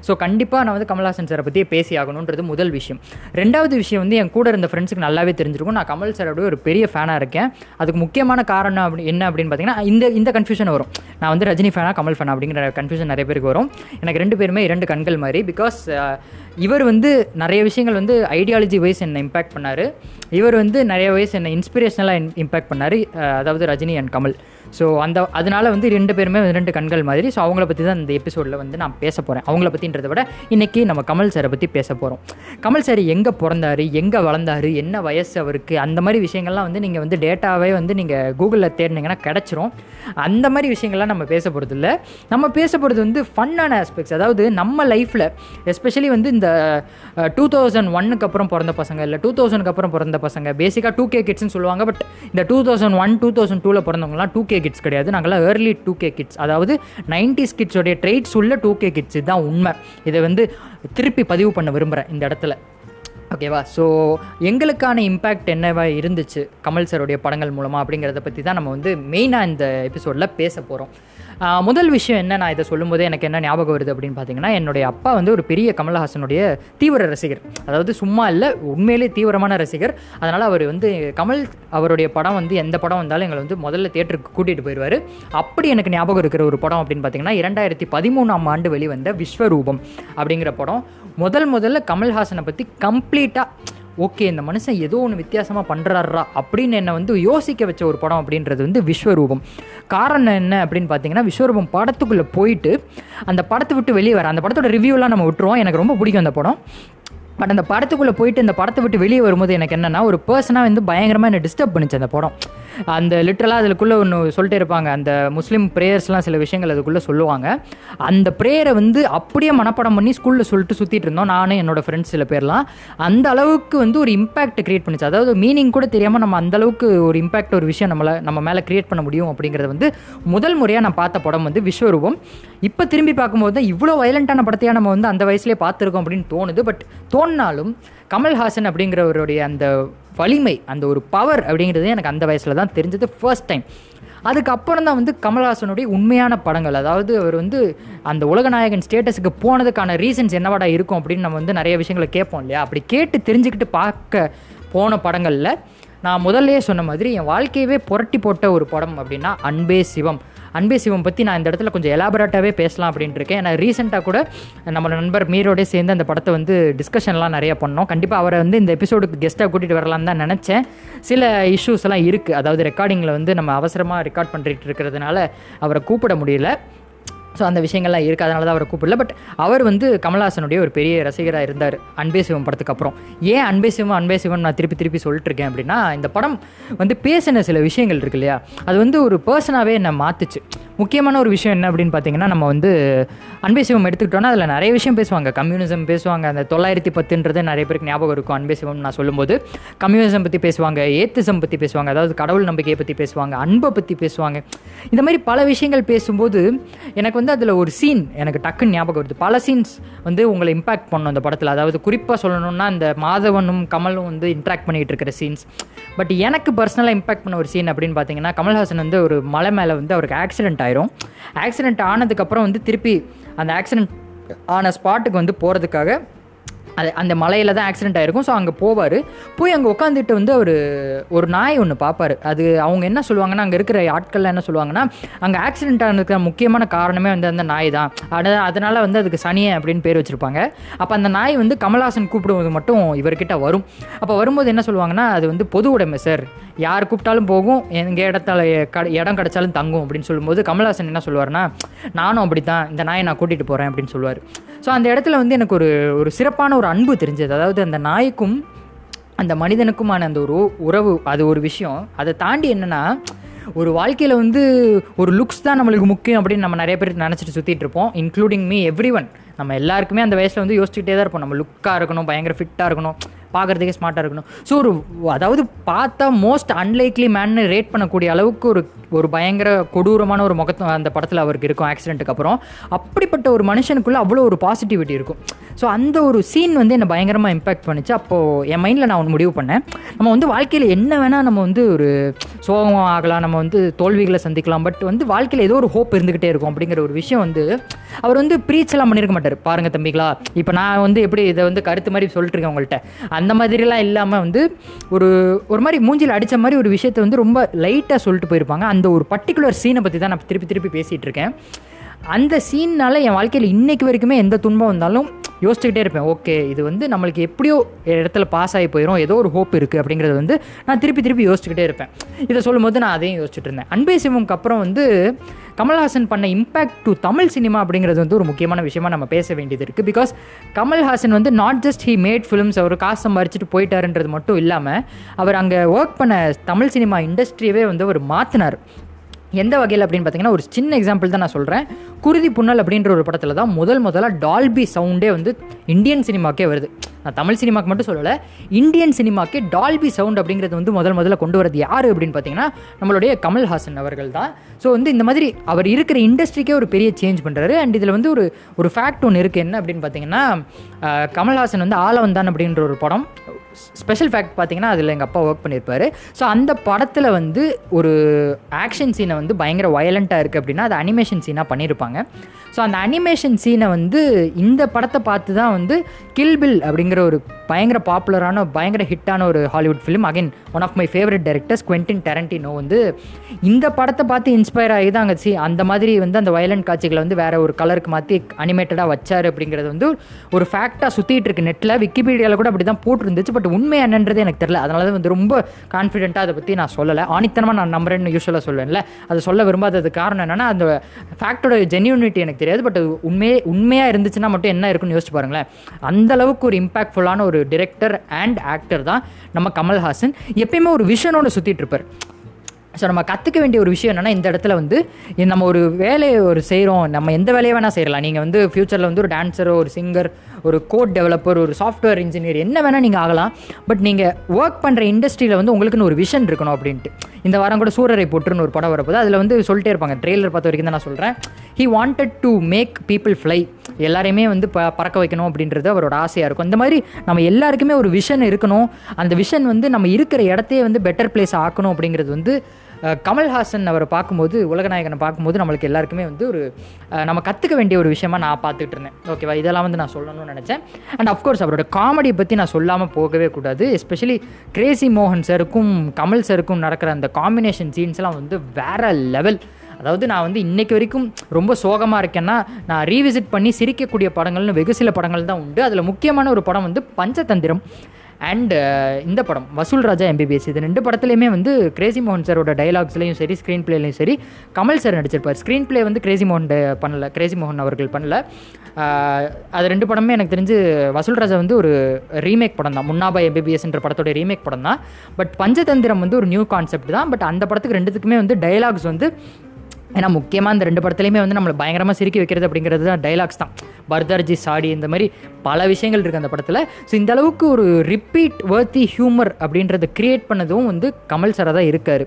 ஸோ கண்டிப்பாக நான் வந்து கமல்ஹாசன் சாரை பற்றியே பேசி ஆகணுன்றது முதல் விஷயம். ரெண்டாவது விஷயம் வந்து என் கூட இருந்த ஃப்ரெண்ட்ஸுக்கு நல்லாவே தெரிஞ்சிருக்கும். நான் கமல் சாரோட ஒரு பெரிய ஃபேனாக இருக்கேன். அதுக்கு முக்கியமான காரணம் அப்படி என்ன அப்படின்னு பார்த்தீங்கன்னா இந்த இந்த கன்ஃபியூஷன் வரும். நான் வந்து ரஜினி ஃபேனா கமல் ஃபேனா அப்படிங்கிற கன்ஃபியூஷன் நிறைய பேருக்கு வரும். எனக்கு ரெண்டு பேருமே இரண்டு கண்கள் மாதிரி பிகாஸ் இவர் வந்து நிறைய விஷயங்கள் வந்து ஐடியாலஜி வைஸ் என்னை இம்பேக்ட் பண்ணார். இவர் வந்து நிறைய வயசு என்னை இன்ஸ்பிரேஷனலாக இம்பேக்ட் பண்ணார். அதாவது ரஜினி அண்ட் கமல். ஸோ அந்த அதனால் வந்து ரெண்டு பேருமே ரெண்டு கண்கள் மாதிரி. ஸோ அவங்கள பற்றி தான் இந்த எபிசோடில் வந்து நான் பேச போகிறேன் அவங்கள பற்றின்றத விட இன்றைக்கி நம்ம கமல் சாரை பற்றி பேச போகிறோம் கமல் சார் எங்கே பிறந்தாரு? எங்கே வளர்ந்தாரு? என்ன வயசு அவருக்கு? அந்த மாதிரி விஷயங்கள்லாம் வந்து நீங்கள் வந்து டேட்டாவே வந்து நீங்கள் கூகுளில் தேடினீங்கன்னா கிடச்சிரும். அந்த மாதிரி விஷயங்கள்லாம் நம்ம பேச போகிறது இல்லை நம்ம பேச போகிறது வந்து ஃபன்னான ஆஸ்பெக்ட்ஸ் அதாவது நம்ம லைஃப்பில் எஸ்பெஷலி வந்து இந்த டூ தௌசண்ட் ஒன்னுக்கு அப்புறம் பிறந்த பசங்க. இல்லை டூ தௌசண்ட்க்கு அப்புறம் பிறந்த பசங்க. பேசிக்காக டூ கே கிட்ஸ்னு சொல்லுவாங்க பட் இந்த two thousand one two thousand டூவில் பிறந்தவங்கலாம் டூ கே கிட்ஸ் கிடையாது. நாங்களாம் ஏர்லி டூ கே கிட்ஸ் அதாவது நைன்டிஸ் கிட்ஸோடைய ட்ரெயிட்ஸ் உள்ள டூ கே கிட்ஸ் இதுதான் உண்மை. இதை வந்து திருப்பி பதிவு பண்ண விரும்புகிறேன் இந்த இடத்துல. ஓகேவா ஸோ எங்களுக்கான இம்பேக்ட் என்னவா இருந்துச்சு கமல் சாருடைய படங்கள் மூலமாக அப்படிங்கிறத பற்றி தான் நம்ம வந்து மெயினாக இந்த எபிசோடில் பேச போகிறோம் முதல் விஷயம் என்ன? நான் இதை சொல்லும்போது எனக்கு என்ன ஞாபகம் வருது அப்படின்னு பார்த்தீங்கன்னா என்னுடைய அப்பா வந்து ஒரு பெரிய கமல்ஹாசனுடைய தீவிர ரசிகர். அதாவது சும்மா இல்லை உண்மையிலே தீவிரமான ரசிகர். அதனால் அவர் வந்து கமல் அவருடைய படம் வந்து எந்த படம் வந்தாலும் எங்களை வந்து முதல்ல தேட்டருக்கு கூட்டிகிட்டு போயிடுவார் அப்படி எனக்கு ஞாபகம் இருக்கிற ஒரு படம் அப்படின்னு பார்த்தீங்கன்னா இரண்டாயிரத்தி பதிமூணாம் ஆண்டு வெளிவந்த விஸ்வரூபம் அப்படிங்கிற படம். முதல் முதல்ல கமல்ஹாசனை பற்றி கம்ப்ளீட்டாக ஓகே இந்த மனுஷன் ஏதோ ஒன்று வித்தியாசமாக பண்ணுறாரா அப்படின்னு என்னை வந்து யோசிக்க வச்ச ஒரு படம் அப்படின்றது வந்து விஸ்வரூபம். காரணம் என்ன அப்படின்னு பார்த்தீங்கன்னா விஸ்வரூபம் படத்துக்குள்ளே போயிட்டு அந்த படத்தை விட்டு வெளியே வர அந்த படத்தோட ரிவ்யூலாம் நம்ம விட்டுருவோம். எனக்கு ரொம்ப பிடிக்கும் அந்த படம். பட் அந்த படத்துக்குள்ளே போயிட்டு இந்த படத்தை விட்டு வெளியே வரும்போது எனக்கு என்னென்னா ஒரு பர்சனாக வந்து பயங்கரமாக என்னை டிஸ்டர்ப் பண்ணிச்சு அந்த படம். அந்த லிட்ரலாக அதுக்குள்ளே ஒன்று சொல்லிட்டே இருப்பாங்க. அந்த முஸ்லீம் ப்ரேயர்ஸ்லாம் சில விஷயங்கள் அதுக்குள்ளே சொல்லுவாங்க. அந்த ப்ரேயரை வந்து அப்படியே மனப்படம் பண்ணி ஸ்கூலில் சொல்லிட்டு சுற்றிட்டு இருந்தோம். நானும் என்னோடய ஃப்ரெண்ட்ஸ் சில பேர்லாம். அந்த அளவுக்கு வந்து ஒரு இம்பாக்ட் க்ரியேட் பண்ணிச்சு. அதாவது மீனிங் கூட தெரியாமல் நம்ம அந்த அளவுக்கு ஒரு இம்பாக்ட் ஒரு விஷயம் நம்மளை நம்ம மேலே க்ரியேட் பண்ண முடியும் அப்படிங்கிறத வந்து முதல் முறையாக நான் பார்த்த படம் வந்து விஸ்வரூபம். இப்போ திரும்பி பார்க்கும்போது தான் இவ்வளோ வயலண்ட்டான படத்தையாக நம்ம வந்து அந்த வயசுலேயே பார்த்துருக்கோம் அப்படின்னு தோணுது. பட் தோணினாலும் கமல்ஹாசன் அப்படிங்கிறவருடைய அந்த வலிமை அந்த ஒரு பவர் அப்படிங்கிறது எனக்கு அந்த வயசில் தான் தெரிஞ்சது ஃபர்ஸ்ட் டைம் அதுக்கப்புறம் தான் வந்து கமல்ஹாசனுடைய உண்மையான படங்கள். அதாவது அவர் வந்து அந்த உலகநாயகன் ஸ்டேட்டஸுக்கு போனதுக்கான ரீசன்ஸ் என்னவாடா இருக்கும் அப்படின்னு நம்ம வந்து நிறைய விஷயங்களை கேட்போம் இல்லையா? அப்படி கேட்டு தெரிஞ்சுக்கிட்டு பார்க்க போன படங்களில் நான் முதல்லயே சொன்ன மாதிரி என் வாழ்க்கையவே புரட்டி போட்ட ஒரு படம் அப்படின்னா அன்பே சிவம். அன்பே சிவம் பற்றி நான் இந்த இடத்துல கொஞ்சம் எலாபரேட்டாகவே பேசலாம் அப்படின்ட்டு இருக்கேன் ஏன்னா ரீசெண்டாக கூட நம்ம நண்பர் மீரோடே சேர்ந்து அந்த படத்தை வந்து டிஸ்கஷன்லாம் நிறைய பண்ணோம். கண்டிப்பாக அவரை வந்து இந்த எபிசோடுக்கு கெஸ்ட்டாக கூட்டிகிட்டு வரலாம்னு தான் நினச்சேன். சில இஷ்யூஸ் எல்லாம் இருக்குது அதாவது ரெக்கார்டிங்கில் வந்து நம்ம அவசரமாக ரெக்கார்ட் பண்ணிட்டு இருக்கிறதுனால அவரை கூப்பிட முடியல. ஸோ அந்த விஷயங்கள்லாம் இருக்குது அதனால தான் அவரை கூப்பிடல. பட் அவர் வந்து கமல்ஹாசனுடைய ஒரு பெரிய ரசிகராக இருந்தார். அன்பே சிவம் படத்துக்கு அப்புறம். ஏன் அன்பே சிவம் அன்பே சிவம் நான் திருப்பி திருப்பி சொல்லிட்டு இருக்கேன் அப்படின்னா இந்த படம் வந்து பேசின சில விஷயங்கள் இருக்கு இல்லையா? அது வந்து ஒரு பர்சனாகவே என்னை மாற்றுச்சு முக்கியமான ஒரு விஷயம் என்ன அப்படின்னு பார்த்தீங்கன்னா நம்ம வந்து அன்பே சிவம் எடுத்துக்கிட்டோன்னா அதில் நிறைய விஷயம் பேசுவாங்க. கம்யூனிசம் பேசுவாங்க. அந்த தொள்ளாயிரத்தி பத்துன்றது நிறைய பேருக்கு ஞாபகம் இருக்கும் அன்பே சிவம் நான் சொல்லும்போது. கம்யூனிசம் பற்றி பேசுவாங்க ஏத்திசம் பற்றி பேசுவாங்க அதாவது கடவுள் நம்பிக்கையை பற்றி பேசுவாங்க அன்பை பற்றி பேசுவாங்க. இந்த மாதிரி பல விஷயங்கள் பேசும்போது எனக்கு வந்து அதில் ஒரு சீன் எனக்கு டக்குன்னு ஞாபகம் வருது. பல சீன்ஸ் வந்து உங்களை இம்பாக்ட் பண்ணும் அந்த படத்தில். அதாவது குறிப்பாக சொல்லணும்னா அந்த மாதவனும் கமலும் வந்து இன்ட்ராக்ட் பண்ணிகிட்டு இருக்கிற சீன்ஸ் பட் எனக்கு பர்சனலாக இம்பாக்ட் பண்ண ஒரு சீன் அப்படின்னு பார்த்தீங்கன்னா கமல்ஹாசன் வந்து ஒரு மலை மேலே வந்து அவருக்கு ஆக்சிடென்ட் ஆயிரும். ஆக்சிடென்ட் ஆனதுக்கப்புறம் வந்து திருப்பி அந்த ஆக்சிடென்ட் ஆன ஸ்பாட்டுக்கு வந்து போகிறதுக்காக அது அந்த மலையில் தான் ஆக்சிடென்ட் ஆயிருக்கும். ஸோ அங்கே போவார். போய் அங்கே உட்காந்துட்டு வந்து அவர் ஒரு நாய் ஒன்று பார்ப்பாரு அது அவங்க என்ன சொல்லுவாங்கன்னா அங்கே இருக்கிற ஆட்கள்லாம் என்ன சொல்லுவாங்கன்னா அங்கே ஆக்சிடென்ட் ஆனதுக்கு முக்கியமான காரணமே வந்து அந்த நாய் தான். அட அதனால் வந்து அதுக்கு சனியை அப்படின்னு பேர் வச்சுருப்பாங்க. அப்போ அந்த நாய் வந்து கமல்ஹாசன் கூப்பிடுவது மட்டும் இவர்கிட்ட வரும். அப்போ வரும்போது என்ன சொல்லுவாங்கன்னா அது வந்து பொது உடைமை சார் யார் கூப்பிட்டாலும் போகும் எங்கள் இடத்துல இடம் கிடச்சாலும் தங்கும் அப்படின்னு சொல்லும்போது கமல்ஹாசன் என்ன சொல்லுவார்னா நானும் அப்படி தான் இந்த நாயை நான் கூட்டிகிட்டு போகிறேன் அப்படின்னு சொல்லுவார். ஸோ அந்த இடத்துல வந்து எனக்கு ஒரு ஒரு சிறப்பான ஒரு அன்பு தெரிஞ்சது. அதாவது அந்த நாய்க்கும் அந்த மனிதனுக்குமான அந்த ஒரு உறவு அது ஒரு விஷயம். அதை தாண்டி என்னென்னா ஒரு வாழ்க்கையில் வந்து ஒரு லுக்ஸ் தான் நம்மளுக்கு முக்கியம் அப்படின்னு நம்ம நிறைய பேர் நினச்சிட்டு சுற்றிட்டு இருப்போம் இன்க்ளூடிங் மீ எவ்ரி ஒன் நம்ம எல்லாருக்குமே அந்த வயசில் வந்து யோசிச்சுக்கிட்டே தான் இருப்போம். நம்ம லுக்காக இருக்கணும் பயங்கர ஃபிட்டாக இருக்கணும். பார்க்குறதுக்கே ஸ்மார்ட்டாக இருக்கணும். ஸோ ஒரு அதாவது பார்த்தா மோஸ்ட் அன்லைக்லி மேன்னு ரேட் பண்ணக்கூடிய அளவுக்கு ஒரு ஒரு பயங்கர கொடூரமான ஒரு முகத்து அந்த படத்தில் அவருக்கு இருக்கும் ஆக்சிடென்ட்டுக்கு அப்புறம். அப்படிப்பட்ட ஒரு மனுஷனுக்குள்ளே அவ்வளோ ஒரு பாசிட்டிவிட்டி இருக்கும். ஸோ அந்த ஒரு சீன் வந்து என்னை பயங்கரமாக இம்பேக்ட் பண்ணிச்சு. அப்போது என் மைண்டில் நான் ஒன்று முடிவு பண்ணேன். நம்ம வந்து வாழ்க்கையில் என்ன வேணால் நம்ம வந்து ஒரு சோகம் ஆகலாம் நம்ம வந்து தோல்விகளை சந்திக்கலாம். பட் வந்து வாழ்க்கையில் ஏதோ ஒரு ஹோப் இருந்துக்கிட்டே இருக்கும் அப்படிங்கிற ஒரு விஷயம் வந்து அவர் வந்து ப்ரீச் எல்லாம் பண்ணியிருக்க மாட்டார். பாருங்கள் தம்பிகளா இப்போ நான் வந்து எப்படி இதை வந்து கருத்து மாதிரி சொல்லிட்டு இருக்கேன் உங்கள்கிட்ட அந்த மாதிரிலாம் இல்லாமல் வந்து ஒரு ஒரு மாதிரி மூஞ்சில் அடித்த மாதிரி ஒரு விஷயத்தை வந்து ரொம்ப லைட்டாக சொல்லிட்டு போயிருப்பாங்க. அந்த ஒரு பர்டிகுலர் சீனை பற்றி தான் நான் திருப்பி திருப்பி பேசிகிட்டு இருக்கேன். அந்த சீன்னால் என் வாழ்க்கையில் இன்றைக்கு வரைக்குமே எந்த துன்பம் வந்தாலும் யோசிச்சுக்கிட்டே இருப்பேன். ஓகே இது வந்து நம்மளுக்கு எப்படியோ இடத்துல பாஸ் ஆகி போயிடும் ஏதோ ஒரு ஹோப் இருக்குது அப்படிங்கிறது வந்து நான் திருப்பி திருப்பி யோசிச்சுக்கிட்டே இருப்பேன். இதை சொல்லும்போது நான் அதையும் யோசிச்சுட்டு இருந்தேன். அன்பே சிவம்க்கு அப்புறம் வந்து கமல்ஹாசன் பண்ண இம்பேக்ட் டு தமிழ் சினிமா அப்படிங்கிறது வந்து ஒரு முக்கியமான விஷயமா நம்ம பேச வேண்டியது இருக்குது பிகாஸ் கமல்ஹாசன் வந்து not just he made films அவர் காசு சம்பாரிச்சிட்டு போயிட்டாருன்றது மட்டும் இல்லாமல் அவர் அங்கே ஒர்க் பண்ண தமிழ் சினிமா இண்டஸ்ட்ரியவே வந்து அவர் மாற்றினார் எந்த வகையில் அப்படின்னு பார்த்தீங்கன்னா ஒரு சின்ன எக்ஸாம்பிள் தான் நான் சொல்கிறேன் குருதி புன்னல் அப்படின்ற ஒரு படத்தில் தான் முதல் முதலாக டால்பி சவுண்டே வந்து இந்தியன் சினிமாக்கே வருது. நான் தமிழ் சினிமாக்கு மட்டும் சொல்லலை இந்தியன் சினிமாக்கே டால்பி சவுண்ட் அப்படிங்கிறது வந்து முதல் முதல்ல கொண்டு வரது யார் அப்படின்னு பார்த்தீங்கன்னா நம்மளுடைய கமல்ஹாசன் அவர்கள் தான். ஸோ வந்து இந்த மாதிரி அவர் இருக்கிற இண்டஸ்ட்ரிக்கே ஒரு பெரிய சேஞ்ச் பண்ணுறாரு அண்ட் இதில் வந்து ஒரு ஒரு ஃபேக்ட் ஒன்று இருக்குது என்ன அப்படின்னு பார்த்தீங்கன்னா கமல்ஹாசன் வந்து ஆலவந்தான் அப்படின்ற ஒரு படம். ஸ்பெஷல் ஃபேக்ட் பார்த்தீங்கன்னா அதில் எங்கள் அப்பா ஒர்க் பண்ணியிருப்பார் ஸோ அந்த படத்தில் வந்து ஒரு ஆக்ஷன் சீனை வந்து பயங்கர வயலண்ட்டாக இருக்குது அப்படின்னா அது அனிமேஷன் சீனாக பண்ணியிருப்பாங்க ஸோ அந்த அனிமேஷன் சீனை வந்து இந்த படத்தை பார்த்து தான் வந்து கில்பில் அப்படிங்கிற அப்படிங்கிற ஒரு பயங்கர பாப்புலரான பயங்கர ஹிட்டான ஒரு Hollywood film again one of my favourite directors Quentin Tarantino வந்து இந்த படத்தை பார்த்து இன்ஸ்பயர் ஆகி தான் அங்கே சி அந்த மாதிரி வந்து அந்த வயலண்ட் காட்சிகளை வந்து வேற ஒரு கலருக்கு மாற்றி அனிமேட்டடாக வச்சார் அப்படிங்கிறது வந்து ஒரு ஃபேக்டாக சுற்றிட்டு இருக்கு. நெட்டில் விக்கிபீடியாவில் கூட அப்படி தான் போட்டிருந்துச்சு. பட் உண்மை என்னன்றது எனக்கு தெரியல. அதனால தான் வந்து ரொம்ப கான்ஃபிடென்ட்டாக அதை பற்றி நான் சொல்லலை. ஆணித்தனமாக நான் நம்புறேன்னு யூஸ்வலாக சொல்லுவேன்ல. அதை சொல்ல விரும்பாதது காரணம் என்னென்னா அந்த ஃபேக்டோட ஜென்யூனிட்டி எனக்கு தெரியாது. பட் உண்மையே உண்மையாக இருந்துச்சுன்னா மட்டும் என்ன இருக்குன்னு யோசிச்சு பாருங்களேன். அந்த அளவுக்கு ஒரு இம்பாக்ட்ஃபுல்லான ஒரு டிரெக்டர் அண்ட் ஆக்டர் தான் நம்ம கமல்ஹாசன். எப்பயுமே ஒரு விஷனோட சுற்றிட்டு இருப்பார். ஸோ நம்ம கற்றுக்க வேண்டிய ஒரு விஷயம் என்னென்னா இந்த இடத்துல வந்து நம்ம ஒரு வேலையை ஒரு செய்கிறோம் நம்ம எந்த வேலையை வேணால் செய்யலாம். நீங்கள் வந்து ஃப்யூச்சரில் வந்து ஒரு டான்ஸரோ ஒரு சிங்கர் ஒரு கோட் டெவலப்பர் ஒரு சாஃப்ட்வேர் இன்ஜினியர் என்ன வேணால் நீங்கள் ஆகலாம். பட் நீங்கள் ஒர்க் பண்ணுற இண்டஸ்ட்ரியில் வந்து உங்களுக்குன்னு ஒரு விஷன் இருக்கணும் அப்படின்ட்டு. இந்த வாரம் கூட சூரரை போட்டுருன்னு ஒரு படம் வரப்போது அதில் வந்து சொல்லிட்டே இருப்பாங்க. ட்ரெய்லர் பார்த்த வரைக்கும் தான் நான் சொல்கிறேன் he wanted to make people fly எல்லாரையுமே வந்து ப பறக்க வைக்கணும் அப்படின்றது அவரோட ஆசையாக இருக்கும். இந்த மாதிரி நம்ம எல்லாருக்குமே ஒரு விஷன் இருக்கணும். அந்த விஷன் வந்து நம்ம இருக்கிற இடத்தையே வந்து பெட்டர் பிளேஸ் ஆக்கணும் அப்படிங்கிறது வந்து கமல்ஹாசன் அவரை பார்க்கும்போது உலகநாயகனை பார்க்கும்போது நம்மளுக்கு எல்லாருக்குமே வந்து ஒரு நம்ம கற்றுக்க வேண்டிய ஒரு விஷயமா நான் பார்த்துட்டு இருந்தேன். ஓகேவா இதெல்லாம் வந்து நான் சொல்லணும்னு நினச்சேன். அண்ட் அஃப்கோர்ஸ் அவரோட காமெடியை பற்றி நான் சொல்லாமல் போகவே கூடாது. எஸ்பெஷலி கிரேசி மோகன் சருக்கும் கமல் சருக்கும் நடக்கிற அந்த காம்பினேஷன் சீன்ஸ்லாம் வந்து வேற லெவல் அதாவது நான் வந்து இன்றைக்கு வரைக்கும் ரொம்ப சோகமாக இருக்கேன்னா நான் ரீவிசிட் பண்ணி சிரிக்கக்கூடிய படங்கள்னு வெகு சில படங்கள் தான் உண்டு. அதில் முக்கியமான ஒரு படம் வந்து பஞ்சதந்திரம். அண்டு uh, இந்த படம் வசூல் ராஜா எம்பிபிஎஸ் இது ரெண்டு படத்துலையுமே வந்து கிரேசி மோகன் சாரோட டைலாக்ஸ்லையும் சரி ஸ்க்ரீன் பிளேலையும் சரி கமல் சார் நடிச்சிருப்பார். ஸ்க்ரீன் பிளே வந்து கிரேசி மோகன் பண்ணல கிரேசி மோகன் அவர்கள் பண்ணல. அது ரெண்டு படமே எனக்கு தெரிஞ்சு வசூல் ராஜா வந்து ஒரு ரீமேக் படம் தான். முன்னாபா எம்பிபிஎஸ்ன்ற படத்தோட ரீமேக் படம் தான். பட் பஞ்சதந்திரம் வந்து ஒரு நியூ கான்செப்ட் தான். பட் அந்த படத்துக்கு ரெண்டுத்துக்குமே வந்து டைலாக்ஸ் வந்து ஏன்னா முக்கியமாக இந்த ரெண்டு படத்துலையுமே வந்து நம்மளை பயங்கரமாக சிரிக்க வைக்கிறது அப்படிங்கிறது தான் டைலாக்ஸ் தான். பர்தர்ஜி சாடி இந்த மாதிரி பல விஷயங்கள் இருக்குது அந்த படத்தில். ஸோ இந்த அளவுக்கு ஒரு ரிப்பீட் வர்த்தி ஹியூமர் அப்படின்றத கிரியேட் பண்ணதும் வந்து கமல் சாராக தான் இருக்கார்.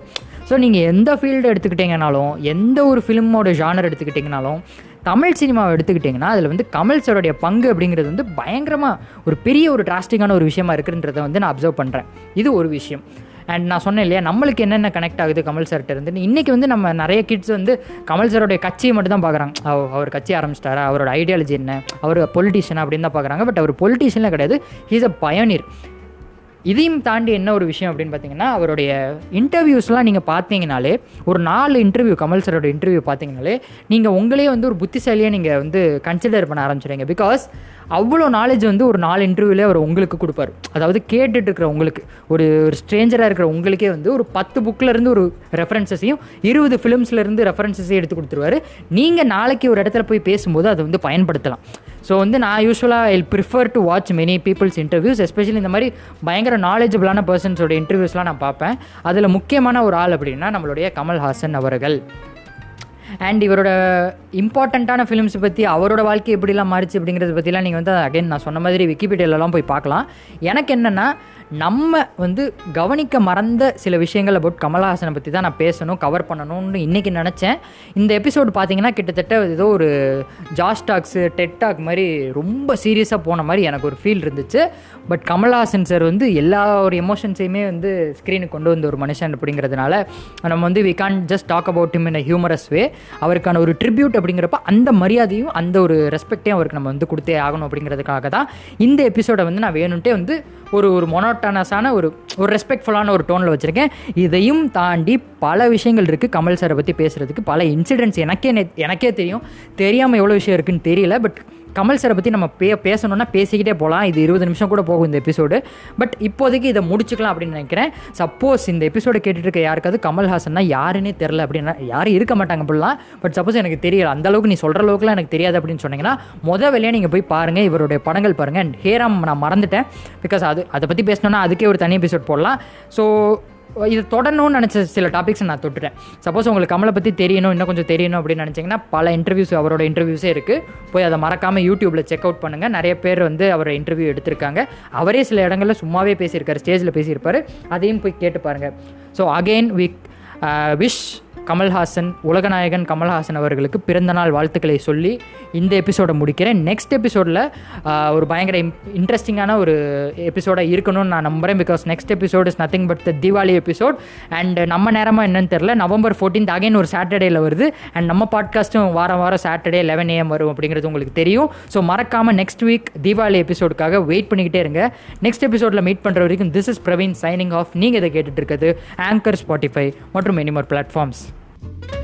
ஸோ நீங்கள் எந்த ஃபீல்டு எடுத்துக்கிட்டீங்கனாலும் எந்த ஒரு ஃபிலிமோட ஜானர் எடுத்துக்கிட்டிங்கனாலும் தமிழ் சினிமாவை எடுத்துக்கிட்டிங்கன்னா அதில் வந்து கமல் சாரோடைய பங்கு அப்படிங்கிறது வந்து பயங்கரமாக ஒரு பெரிய ஒரு டிராஸ்டிக்கான ஒரு விஷயமா இருக்குன்றதை வந்து நான் அப்சர்வ் பண்ணுறேன் இது ஒரு விஷயம். அண்ட் நான் சொன்னேன் இல்லையா நம்மளுக்கு என்னென்ன கனெக்ட் ஆகுது கமல் சார்கிட்ட இருந்து? இன்றைக்கி வந்து நம்ம நிறைய கிட்ஸ் வந்து கமல் சாரோடைய கட்சியை மட்டும் தான் பார்க்குறாங்க. அவர் கட்சி ஆரம்பிச்சிட்டாரா? அவரோட ஐடியாலஜி என்ன? அவர் பொலிட்டிஷியன் அப்படின்னு தான் பார்க்குறாங்க. பட் அவர் பொலிட்டிஷியன்லாம் கிடையாது. ஹீஸ் அ பயனீர் இதையும் தாண்டி என்ன ஒரு விஷயம் அப்படின்னு பார்த்தீங்கன்னா அவருடைய இன்டர்வியூஸ்லாம் நீங்கள் பார்த்தீங்கனாலே ஒரு நாலு இன்டர்வியூ கமல் சரோட இன்டர்வியூ பார்த்தீங்கனாலே நீங்கள் உங்களே வந்து ஒரு புத்திசாலியாக நீங்கள் வந்து கன்சிடர் பண்ண ஆரம்பிச்சிடுங்க பிகாஸ் அவ்வளோ நாலேஜ் வந்து ஒரு நாலு இன்டர்வியூலே அவர் உங்களுக்கு கொடுப்பார். அதாவது கேட்டுட்டு இருக்கிற உங்களுக்கு ஒரு ஒரு ஸ்ட்ரேஞ்சராக இருக்கிற உங்களுக்கே வந்து ஒரு பத்து புக்கில் இருந்து ஒரு ரெஃபரன்சஸையும் இருபது ஃபிலிம்ஸ்லேருந்து ரெஃபரன்சஸையும் எடுத்து கொடுத்துருவாரு. நீங்கள் நாளைக்கு ஒரு இடத்துல போய் பேசும்போது அதை வந்து பயன்படுத்தலாம். ஸோ வந்து நான் யூஸ்வலாக I prefer to watch many people's interviews especially இந்த மாதிரி பயங்கர நாலேஜபிளான பர்சன்ஸோட இன்டர்வியூஸ்லாம் நான் பார்ப்பேன். அதில் முக்கியமான ஒரு ஆள் அப்படின்னா நம்மளுடைய கமல்ஹாசன் அவர்கள். அண்ட் இவரோட இம்பார்ட்டண்ட்டான ஃபிலிம்ஸ் பற்றி அவரோட வாழ்க்கை எப்படிலாம் மாறிச்சு அப்படிங்கிறத பற்றிலாம் நீங்கள் வந்து அகைன் நான் சொன்ன மாதிரி விக்கிபீடியாலலாம் போய் பார்க்கலாம். எனக்கு என்னென்னா நம்ம வந்து கவனிக்க மறந்த சில விஷயங்கள் அபவுட் கமல்ஹாசனை பற்றி தான் நான் பேசணும் கவர் பண்ணணும்னு இன்றைக்கி நினச்சேன். இந்த எபிசோடு பார்த்தீங்கன்னா கிட்டத்தட்ட ஏதோ ஒரு ஜாஸ் டாக்ஸு மாதிரி ரொம்ப சீரியஸாக போன மாதிரி எனக்கு ஒரு ஃபீல் இருந்துச்சு. பட் கமல்ஹாசன் சார் வந்து எல்லா ஒரு எமோஷன்ஸையுமே வந்து ஸ்க்ரீனுக்கு கொண்டு வந்த ஒரு மனுஷன் அப்படிங்கிறதுனால நம்ம வந்து we can just talk about him in a humorous way அவருக்கான ஒரு ட்ரிபியூட் அப்படிங்கிறப்ப அந்த மரியாதையும் அந்த ஒரு ரெஸ்பெக்டையும் அவருக்கு நம்ம வந்து கொடுத்தே ஆகணும் அப்படிங்கிறதுக்காக தான் இந்த எபிசோடை வந்து நான் வேணும்ட்டே வந்து ஒரு ஒரு மொனோட்டானஸான ஒரு ஒரு ரெஸ்பெக்ட்ஃபுல்லான ஒரு டோனில் வச்சுருக்கேன். இதையும் தாண்டி பல விஷயங்கள் இருக்குது கமல் சாரை பற்றி பேசுகிறதுக்கு பல இன்சிடென்ட்ஸ் எனக்கே எனக்கே தெரியும். தெரியாமல் எவ்வளோ விஷயம் இருக்குன்னு தெரியல பட் கமல் சாரை பற்றி நம்ம பே பேசணுன்னா பேசிக்கிட்டே போகலாம் இது இருபது நிமிஷம் கூட போகும் இந்த எபிசோடு பட் இப்போதைக்கு இதை முடிச்சுக்கலாம் அப்படின்னு நினைக்கிறேன். சப்போஸ் இந்த எபிசோடு கேட்டுட்டு இருக்க யாருக்காவது கமல்ஹாசன்னா யாருன்னே தெரில அப்படின்னா யாரும் இருக்க மாட்டாங்க அப்படிலாம். பட் சப்போஸ் எனக்கு தெரியல. அந்த அளவுக்கு நீ சொல்கிற அளவுக்குலாம் எனக்கு தெரியாது அப்படின்னு சொன்னீங்கன்னா முத வேலையாக நீங்கள் போய் பாருங்கள் இவருடைய படங்கள் பாருங்கள் அண்ட் ஹேராம் நான் மறந்துட்டேன். பிகாஸ் அது அதை பற்றி பேசணுன்னா அதுக்கே ஒரு தனி எபிசோட் போடலாம். ஸோ இது தொடரணும்னு நினச்ச சில டாபிக்ஸ் நான் தொட்டுட்டேன். சப்போஸ் உங்களுக்கு கமலை பற்றி தெரியணும் இன்னும் கொஞ்சம் தெரியணும் அப்படின்னு நினச்சிங்கன்னா பல இன்டர்வியூஸ் அவரோட இன்டர்வியூஸே இருக்குது போய் அதை மறக்காமல் யூடியூப்பில் செக் அவுட் பண்ணுங்கள் நிறைய பேர் வந்து அவரோட இன்டர்வியூ எடுத்திருக்காங்க. அவரே சில இடங்களில் சும்மாவே பேசியிருக்காரு ஸ்டேஜில் பேசியிருப்பார். அதையும் போய் கேட்டு பாருங்கள் so again we wish Kamal Haasan உலகநாயகன் கமல்ஹாசன் அவர்களுக்கு பிறந்தநாள் வாழ்த்துக்களை சொல்லி இந்த எபிசோடை முடிக்கிறேன். நெக்ஸ்ட் எபிசோடில் ஒரு பயங்கர இன்ட்ரெஸ்டிங்கான ஒரு எபிசோடாக இருக்கணும்னு நான் நம்புகிறேன் because next episode is nothing but the Deepavali episode and நம்ம நேரமாக என்னன்னு தெரில நவம்பர் ஃபோர்டீன்த் அகைன் ஒரு சாட்டர்டேயில் வருது. அண்ட் நம்ம பாட்காஸ்ட்டும் வாரம் வாரம் சாட்டர்டே லெவன் ஏஎம் வரும் அப்படிங்கிறது உங்களுக்கு தெரியும். ஸோ மறக்காமல் நெக்ஸ்ட் வீக் தீபாவளி எபிசோடுக்காக வெயிட் பண்ணிக்கிட்டே இருங்க. நெக்ஸ்ட் எபிசோடில் மீட் பண்ணுற வரைக்கும் this is Praveen signing off நீங்கள் இதை கேட்டுட்டு இருக்கிறது ஆங்கர் ஸ்பாட்டிஃபை மற்றும் எனிமர் பிளாட்ஃபார்ம்ஸ் Thank you.